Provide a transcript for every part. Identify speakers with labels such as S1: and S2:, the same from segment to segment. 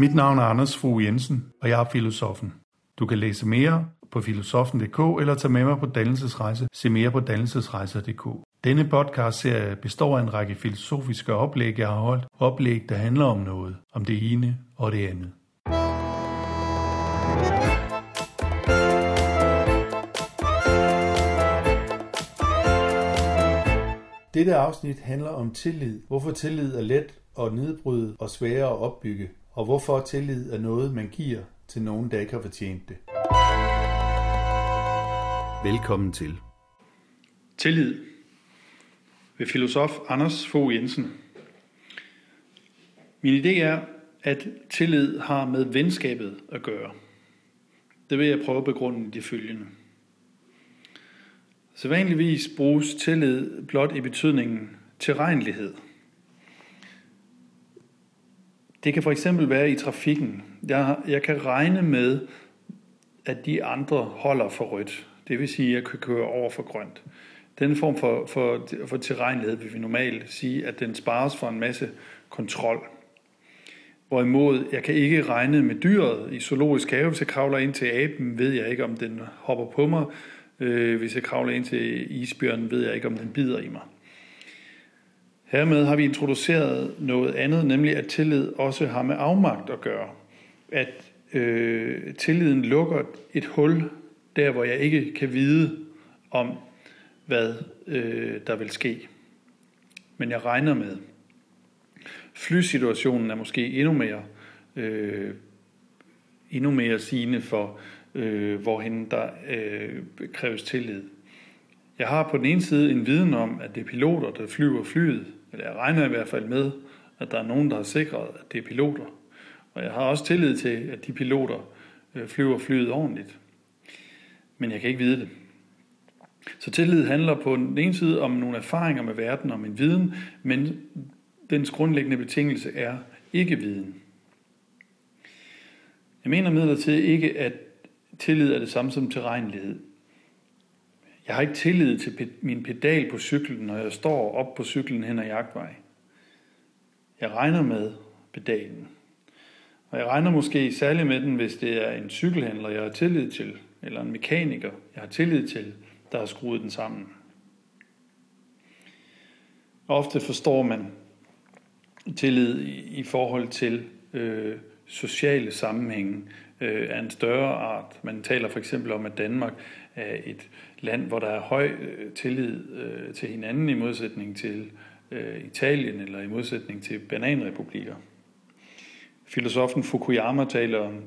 S1: Mit navn er Anders Fogh Jensen, og jeg er filosofen. Du kan læse mere på filosofen.dk eller tage med mig på dannelsesrejse. Se mere på dannelsesrejser.dk. Denne podcast serie består af en række filosofiske oplæg, jeg har holdt. Oplæg, der handler om noget. Om det ene og det andet. Dette afsnit handler om tillid. Hvorfor tillid er let at nedbryde og sværere at opbygge. Og hvorfor tillid er noget, man giver til nogen, der ikke har fortjent det. Velkommen til.
S2: Tillid ved filosof Anders Fogh Jensen. Min idé er, at tillid har med venskabet at gøre. Det vil jeg prøve at begrunde i det følgende. Så vanligvis bruges tillid blot i betydningen tilregnelighed. Det kan for eksempel være i trafikken. Jeg, jeg kan regne med, at de andre holder for rødt. Det vil sige, at jeg kan køre over for grønt. Den form for, for, for tilregnelighed vil vi normalt sige, at den spares for en masse kontrol. Hvorimod jeg kan ikke regne med dyret i zoologisk have. Hvis jeg kravler ind til aben, ved jeg ikke, om den hopper på mig. Øh, hvis jeg kravler ind til isbjørnen, ved jeg ikke, om den bider i mig. Hermed har vi introduceret noget andet, nemlig at tillid også har med afmagt at gøre. At øh, tilliden lukker et hul der, hvor jeg ikke kan vide om, hvad øh, der vil ske. Men jeg regner med. Flysituationen er måske endnu mere, øh, endnu mere sigende for, øh, hvorhen der øh, kræves tillid. Jeg har på den ene side en viden om, at det er piloter, der flyver flyet, eller jeg regner i hvert fald med, at der er nogen, der har sikret, at det er piloter. Og jeg har også tillid til, at de piloter øh, flyver flyet ordentligt. Men jeg kan ikke vide det. Så tillid handler på den ene side om nogle erfaringer med verden, om en viden, men dens grundlæggende betingelse er ikke viden. Jeg mener midlertid ikke, at tillid er det samme som tilregnelighed. Jeg har ikke tillid til min pedal på cyklen, når jeg står op på cyklen hen ad jagtvej. Jeg regner med pedalen. Og jeg regner måske særligt med den, hvis det er en cykelhandler, jeg har tillid til, eller en mekaniker, jeg har tillid til, der har skruet den sammen. Ofte forstår man tillid i forhold til øh, sociale sammenhænge øh, af en større art. Man taler for eksempel om, at Danmark af et land, hvor der er høj øh, tillid øh, til hinanden i modsætning til øh, Italien eller i modsætning til bananrepublikker. Filosofen Fukuyama taler om,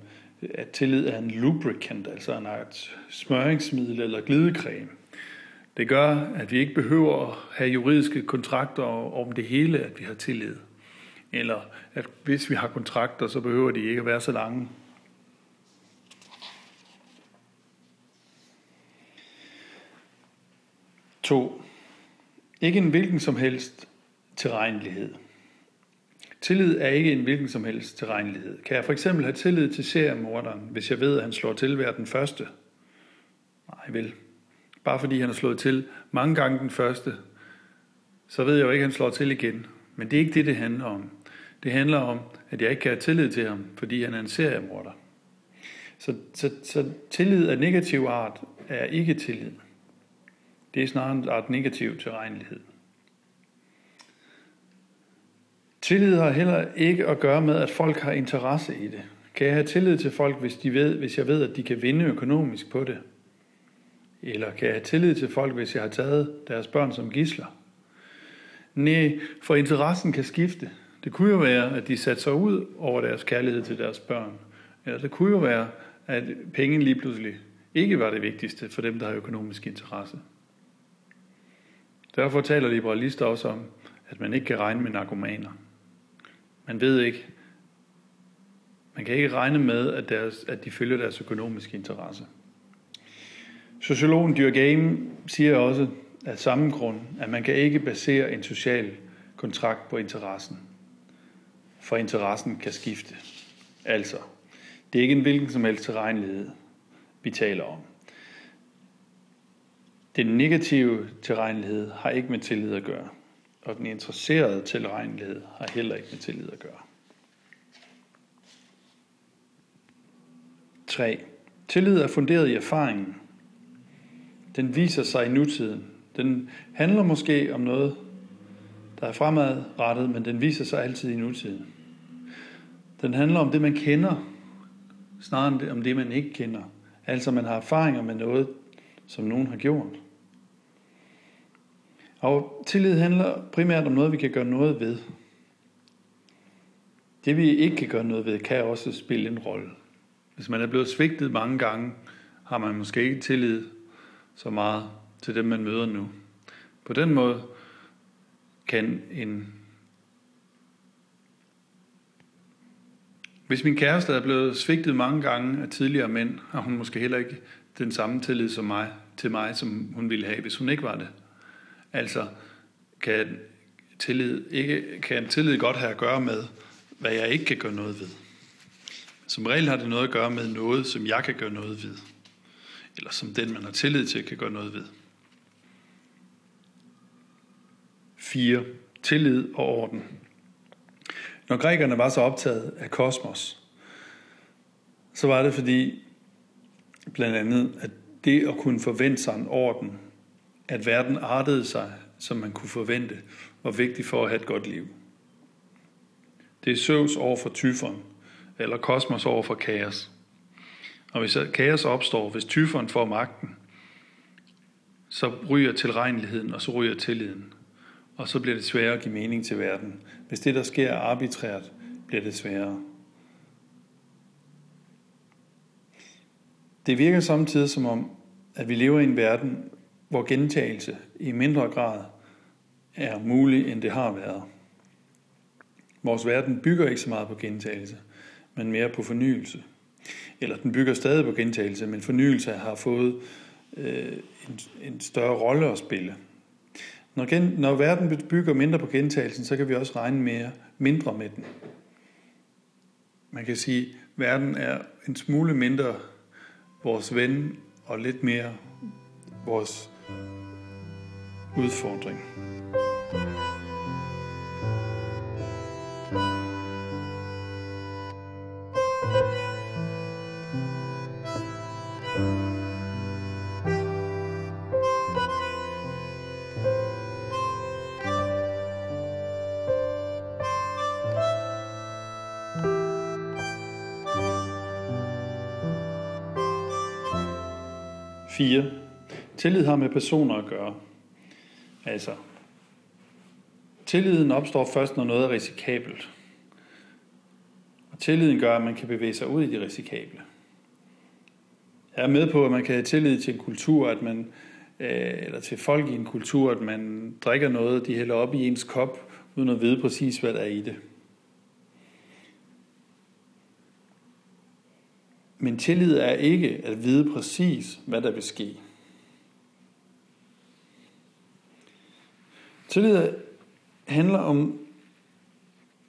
S2: at tillid er en lubricant, altså en art smøringsmiddel eller glidecreme. Det gør, at vi ikke behøver at have juridiske kontrakter om det hele, at vi har tillid. Eller at hvis vi har kontrakter, så behøver de ikke at være så lange. 2. Ikke en hvilken som helst tilregnelighed. Tillid er ikke en hvilken som helst tilregnelighed. Kan jeg for eksempel have tillid til seriemorderen, hvis jeg ved, at han slår til hver den første? Nej, vel. Bare fordi han har slået til mange gange den første, så ved jeg jo ikke, at han slår til igen. Men det er ikke det, det handler om. Det handler om, at jeg ikke kan have tillid til ham, fordi han er en seriemorder. Så, så, så tillid af negativ art er ikke tillid. Det er snarere en art negativ tilregnelighed. Tillid har heller ikke at gøre med, at folk har interesse i det. Kan jeg have tillid til folk, hvis, de ved, hvis jeg ved, at de kan vinde økonomisk på det? Eller kan jeg have tillid til folk, hvis jeg har taget deres børn som gisler? Nej, for interessen kan skifte. Det kunne jo være, at de satte sig ud over deres kærlighed til deres børn. Eller det kunne jo være, at penge lige pludselig ikke var det vigtigste for dem, der har økonomisk interesse. Derfor taler liberalister også om, at man ikke kan regne med narkomaner. Man ved ikke, man kan ikke regne med, at, deres, at de følger deres økonomiske interesse. Sociologen Dyrkheim siger også af samme grund, at man kan ikke basere en social kontrakt på interessen. For interessen kan skifte. Altså, det er ikke en hvilken som helst tilregnelighed, vi taler om. Den negative tilregnelighed har ikke med tillid at gøre, og den interesserede tilregnelighed har heller ikke med tillid at gøre. 3. Tillid er funderet i erfaringen. Den viser sig i nutiden. Den handler måske om noget, der er fremadrettet, men den viser sig altid i nutiden. Den handler om det, man kender, snarere end om det, man ikke kender. Altså man har erfaringer med noget, som nogen har gjort. Og tillid handler primært om noget, vi kan gøre noget ved. Det vi ikke kan gøre noget ved, kan også spille en rolle. Hvis man er blevet svigtet mange gange, har man måske ikke tillid så meget til dem, man møder nu. På den måde kan en... Hvis min kæreste er blevet svigtet mange gange af tidligere mænd, har hun måske heller ikke den samme tillid som mig, til mig, som hun ville have, hvis hun ikke var det. Altså, kan tillid, ikke, kan tillid godt have at gøre med, hvad jeg ikke kan gøre noget ved. Som regel har det noget at gøre med noget, som jeg kan gøre noget ved. Eller som den, man har tillid til, kan gøre noget ved. 4. Tillid og orden. Når grækerne var så optaget af kosmos, så var det fordi, blandt andet, at det at kunne forvente sig en orden, at verden artede sig, som man kunne forvente, var vigtigt for at have et godt liv. Det er Søvs over for Tyfon, eller kosmos over for kaos. Og hvis kaos opstår, hvis Tyfon får magten, så ryger tilregneligheden, og så ryger tilliden. Og så bliver det sværere at give mening til verden. Hvis det, der sker, er arbitrært, bliver det sværere. Det virker samtidig som om, at vi lever i en verden, hvor gentagelse i mindre grad er mulig, end det har været. Vores verden bygger ikke så meget på gentagelse, men mere på fornyelse. Eller den bygger stadig på gentagelse, men fornyelse har fået øh, en, en større rolle at spille. Når, gen, når verden bygger mindre på gentagelsen, så kan vi også regne mere, mindre med den. Man kan sige, at verden er en smule mindre vores ven og lidt mere vores udfordring. 4. Tillid har med personer at gøre. Altså, tilliden opstår først, når noget er risikabelt. Og tilliden gør, at man kan bevæge sig ud i det risikable. Jeg er med på, at man kan have tillid til en kultur, at man, øh, eller til folk i en kultur, at man drikker noget, de hælder op i ens kop, uden at vide præcis, hvad der er i det. Men tillid er ikke at vide præcis, hvad der vil ske. Tillid handler om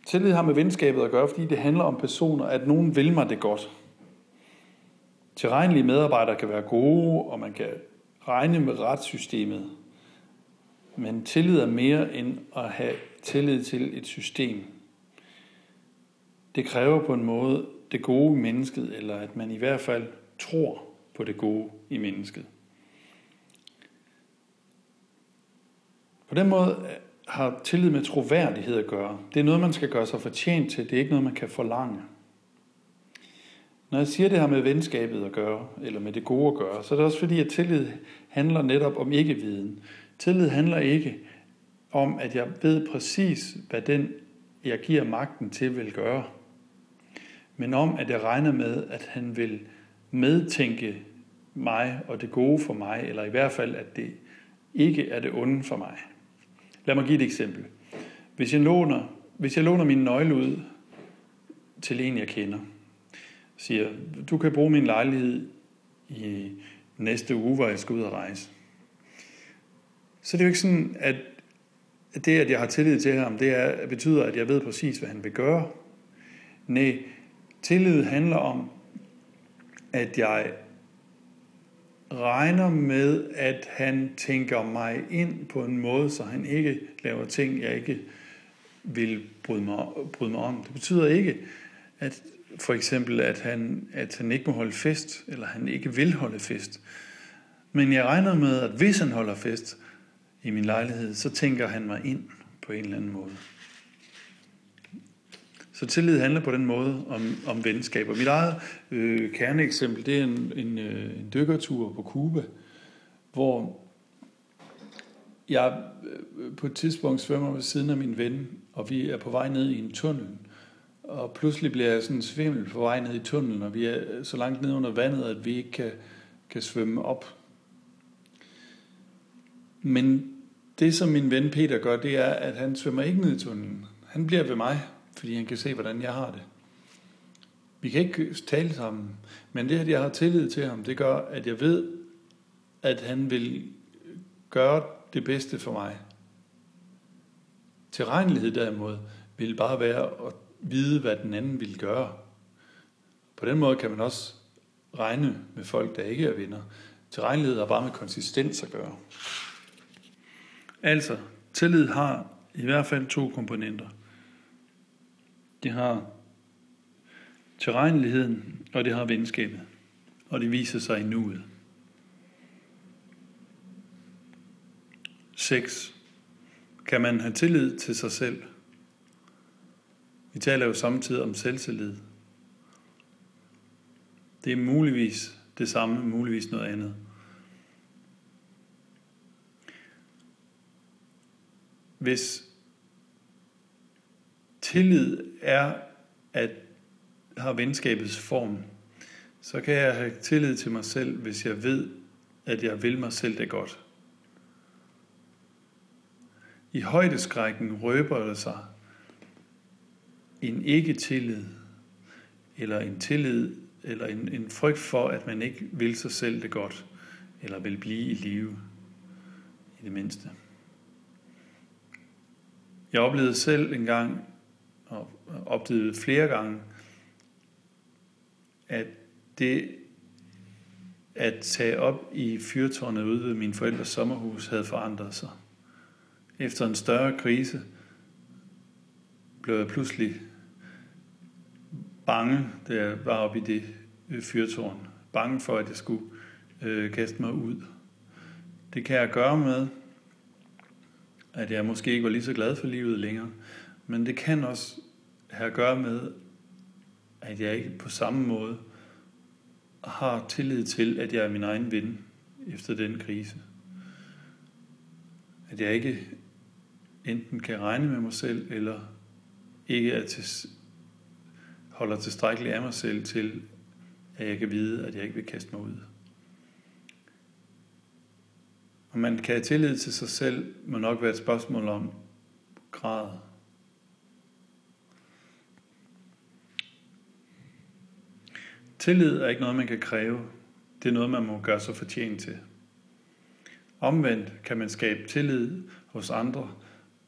S2: Tillid har med venskabet at gøre, fordi det handler om personer, at nogen vil mig det godt. Tilregnelige medarbejdere kan være gode, og man kan regne med retssystemet. Men tillid er mere end at have tillid til et system. Det kræver på en måde det gode i mennesket, eller at man i hvert fald tror på det gode i mennesket. På den måde øh, har tillid med troværdighed at gøre. Det er noget, man skal gøre sig fortjent til. Det er ikke noget, man kan forlange. Når jeg siger det her med venskabet at gøre, eller med det gode at gøre, så er det også fordi, at tillid handler netop om ikke-viden. Tillid handler ikke om, at jeg ved præcis, hvad den, jeg giver magten til, vil gøre men om, at jeg regner med, at han vil medtænke mig og det gode for mig, eller i hvert fald, at det ikke er det onde for mig. Lad mig give et eksempel. Hvis jeg låner, hvis jeg låner min nøgle ud til en, jeg kender, siger, du kan bruge min lejlighed i næste uge, hvor jeg skal ud og rejse. Så det er jo ikke sådan, at det, at jeg har tillid til ham, det er, betyder, at jeg ved præcis, hvad han vil gøre. Nej, Tillid handler om, at jeg regner med, at han tænker mig ind på en måde, så han ikke laver ting, jeg ikke vil bryde mig, bryde mig om. Det betyder ikke, at for eksempel, at han, at han ikke må holde fest, eller han ikke vil holde fest. Men jeg regner med, at hvis han holder fest i min lejlighed, så tænker han mig ind på en eller anden måde. Så tillid handler på den måde om, om venskab. Og mit eget øh, kerneeksempel, det er en, en, øh, en dykkertur på Cuba, hvor jeg øh, på et tidspunkt svømmer ved siden af min ven, og vi er på vej ned i en tunnel. Og pludselig bliver jeg sådan svimmel på vej ned i tunnelen, og vi er så langt ned under vandet, at vi ikke kan, kan svømme op. Men det, som min ven Peter gør, det er, at han svømmer ikke ned i tunnelen. Han bliver ved mig, fordi han kan se, hvordan jeg har det. Vi kan ikke tale sammen, men det, at jeg har tillid til ham, det gør, at jeg ved, at han vil gøre det bedste for mig. Tilregnelighed derimod vil bare være at vide, hvad den anden vil gøre. På den måde kan man også regne med folk, der ikke er venner. Tilregnelighed har bare med konsistens at gøre. Altså, tillid har i hvert fald to komponenter. Det har tilregneligheden, og det har venskabet. Og det viser sig i nuet. 6. Kan man have tillid til sig selv? Vi taler jo samtidig om selvtillid. Det er muligvis det samme, muligvis noget andet. Hvis tillid er at har venskabets form, så kan jeg have tillid til mig selv, hvis jeg ved, at jeg vil mig selv det godt. I højdeskrækken røber der sig en ikke-tillid, eller en tillid, eller en, en frygt for, at man ikke vil sig selv det godt, eller vil blive i live, i det mindste. Jeg oplevede selv en gang, og oplevede flere gange, at det at tage op i fyrtårnet ude ved min forældres sommerhus havde forandret sig. Efter en større krise blev jeg pludselig bange, da jeg var oppe i det øh, fyrtårn. Bange for, at jeg skulle øh, kaste mig ud. Det kan jeg gøre med, at jeg måske ikke var lige så glad for livet længere. Men det kan også have at gøre med, at jeg ikke på samme måde har tillid til, at jeg er min egen ven efter den krise. At jeg ikke enten kan regne med mig selv, eller ikke er til, holder tilstrækkeligt af mig selv til, at jeg kan vide, at jeg ikke vil kaste mig ud. Og man kan have tillid til sig selv, må nok være et spørgsmål om grad. Tillid er ikke noget, man kan kræve. Det er noget, man må gøre sig fortjent til. Omvendt kan man skabe tillid hos andre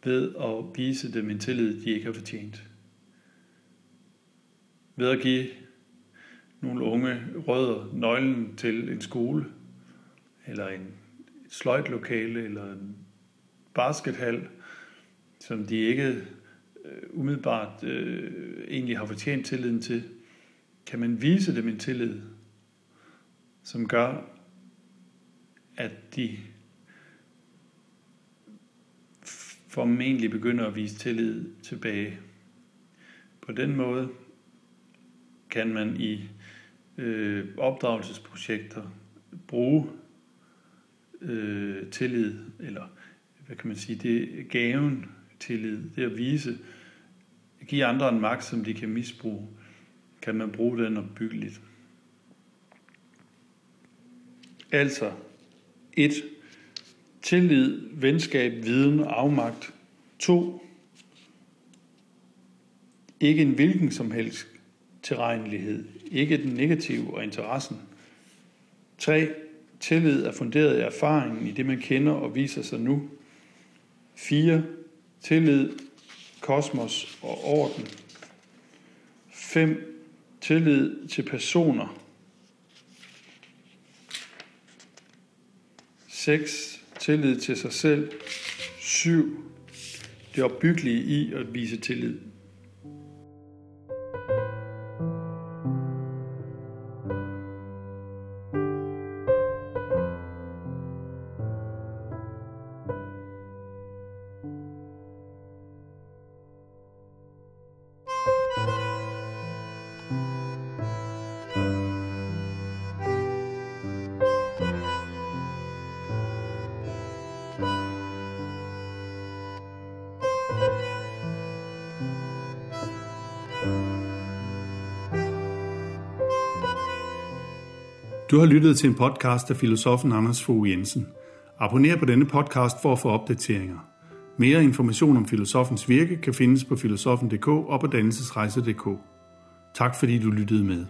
S2: ved at vise dem en tillid, de ikke har fortjent. Ved at give nogle unge rødder nøglen til en skole, eller en sløjtlokale, eller en baskethal, som de ikke øh, umiddelbart øh, egentlig har fortjent tilliden til, kan man vise dem en tillid, som gør, at de formentlig begynder at vise tillid tilbage. På den måde kan man i øh, opdragelsesprojekter bruge øh, tillid, eller hvad kan man sige, det er gaven tillid, det at vise, at give andre en magt, som de kan misbruge, kan man bruge den opbyggeligt. Altså, et, tillid, venskab, viden og afmagt. To, ikke en hvilken som helst tilregnelighed, ikke den negative og interessen. 3. Tillid er funderet i erfaringen i det, man kender og viser sig nu. 4. Tillid, kosmos og orden. 5. Tillid til personer. 6. Tillid til sig selv. 7. Det opbyggelige i at vise tillid.
S1: Du har lyttet til en podcast af filosofen Anders Fogh Jensen. Abonner på denne podcast for at få opdateringer. Mere information om filosofens virke kan findes på filosofen.dk og på dannelsesrejse.dk. Tak fordi du lyttede med.